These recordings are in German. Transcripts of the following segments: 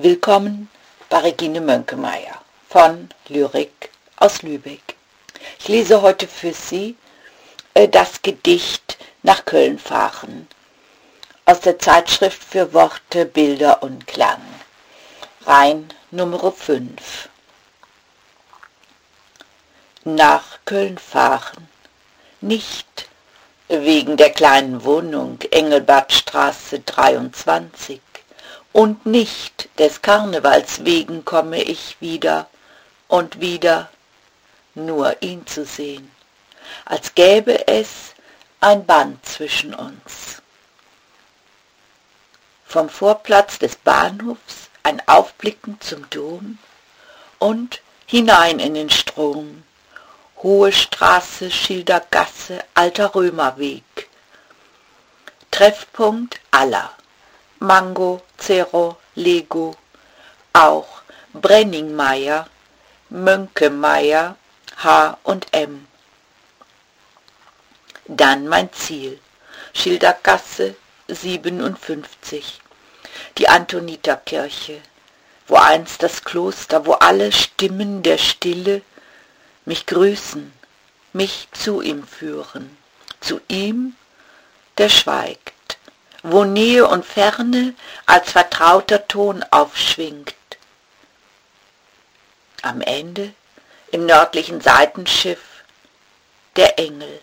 Willkommen bei Regine Mönkemeyer von Lyrik aus Lübeck. Ich lese heute für Sie äh, das Gedicht nach Köln fahren aus der Zeitschrift für Worte, Bilder und Klang. Rhein Nummer 5. Nach Köln fahren, nicht wegen der kleinen Wohnung Engelbertstraße 23, und nicht des Karnevals wegen komme ich wieder und wieder, nur ihn zu sehen, als gäbe es ein Band zwischen uns. Vom Vorplatz des Bahnhofs ein Aufblicken zum Dom und hinein in den Strom, hohe Straße, Schildergasse, alter Römerweg. Treffpunkt aller. Mango, Zero, Lego, auch Brenningmeier, Mönkemeier, H und M. Dann mein Ziel, Schildergasse 57, die Antoniterkirche, wo einst das Kloster, wo alle Stimmen der Stille mich grüßen, mich zu ihm führen, zu ihm, der schweigt wo Nähe und Ferne als vertrauter Ton aufschwingt. Am Ende im nördlichen Seitenschiff der Engel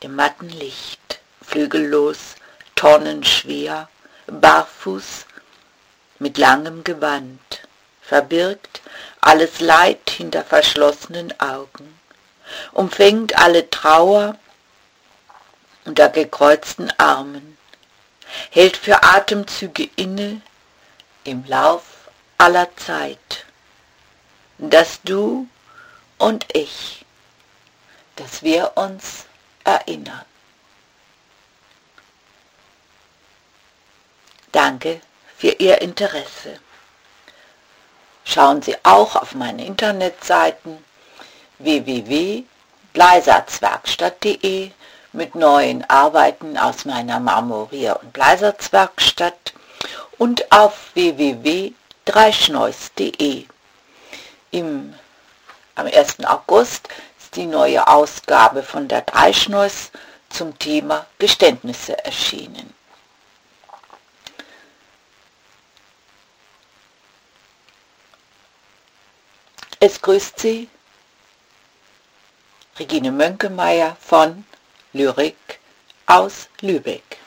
im matten Licht, flügellos, tonnenschwer, barfuß, mit langem Gewand, verbirgt alles Leid hinter verschlossenen Augen, umfängt alle Trauer unter gekreuzten Armen, hält für Atemzüge inne im Lauf aller Zeit, dass du und ich, dass wir uns erinnern. Danke für Ihr Interesse. Schauen Sie auch auf meine Internetseiten www.bleisatzwerkstatt.de mit neuen Arbeiten aus meiner Marmorier- und Bleisatzwerkstatt und auf www.dreischneus.de. Im, am 1. August ist die neue Ausgabe von der Dreischneus zum Thema Geständnisse erschienen. Es grüßt Sie Regine Mönkemeyer von Lyrik aus Lübeck.